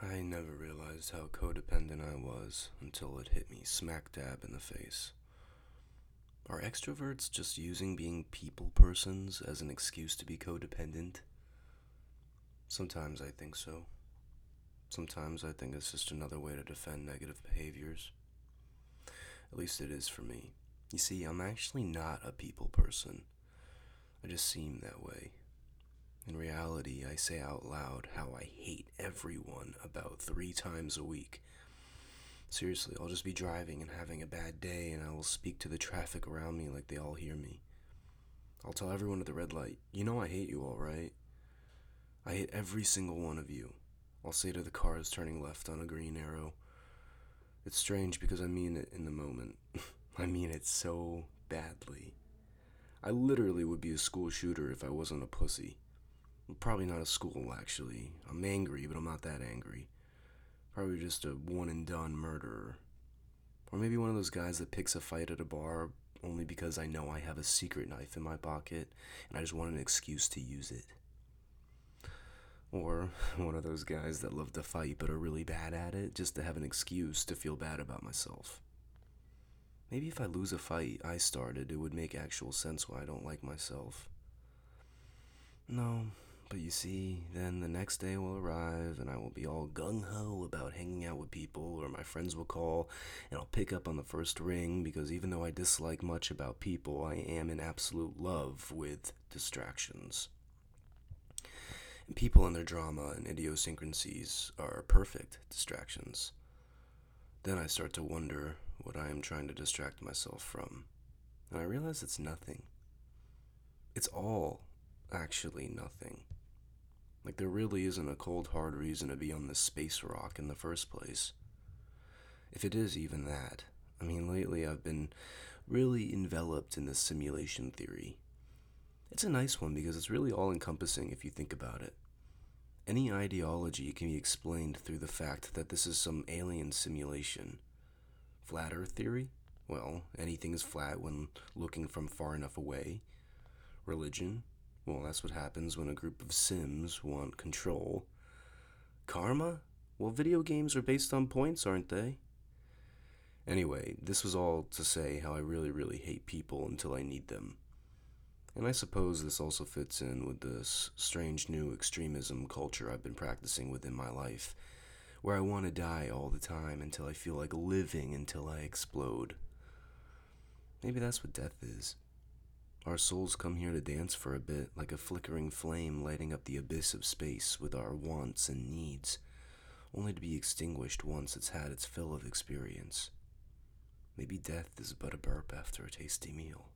I never realized how codependent I was until it hit me smack dab in the face. Are extroverts just using being people persons as an excuse to be codependent? Sometimes I think so. Sometimes I think it's just another way to defend negative behaviors. At least it is for me. You see, I'm actually not a people person. I just seem that way. In reality, I say out loud how I hate everyone about three times a week. Seriously, I'll just be driving and having a bad day, and I will speak to the traffic around me like they all hear me. I'll tell everyone at the red light, you know I hate you all, right? I hate every single one of you. I'll say to the cars turning left on a green arrow. It's strange because I mean it in the moment. I mean it so badly. I literally would be a school shooter if I wasn't a pussy. Probably not a school, actually. I'm angry, but I'm not that angry. Probably just a one and done murderer. Or maybe one of those guys that picks a fight at a bar only because I know I have a secret knife in my pocket and I just want an excuse to use it. Or one of those guys that love to fight but are really bad at it just to have an excuse to feel bad about myself. Maybe if I lose a fight I started, it would make actual sense why I don't like myself. No, but you see, then the next day will arrive and I will be all gung ho about hanging out with people, or my friends will call and I'll pick up on the first ring because even though I dislike much about people, I am in absolute love with distractions. And people and their drama and idiosyncrasies are perfect distractions. Then I start to wonder what I am trying to distract myself from. And I realize it's nothing. It's all actually nothing. Like, there really isn't a cold, hard reason to be on this space rock in the first place. If it is even that. I mean, lately I've been really enveloped in this simulation theory. It's a nice one because it's really all encompassing if you think about it. Any ideology can be explained through the fact that this is some alien simulation. Flat Earth theory? Well, anything is flat when looking from far enough away. Religion? Well, that's what happens when a group of Sims want control. Karma? Well, video games are based on points, aren't they? Anyway, this was all to say how I really, really hate people until I need them. And I suppose this also fits in with this strange new extremism culture I've been practicing within my life, where I want to die all the time until I feel like living until I explode. Maybe that's what death is. Our souls come here to dance for a bit, like a flickering flame lighting up the abyss of space with our wants and needs, only to be extinguished once it's had its fill of experience. Maybe death is but a burp after a tasty meal.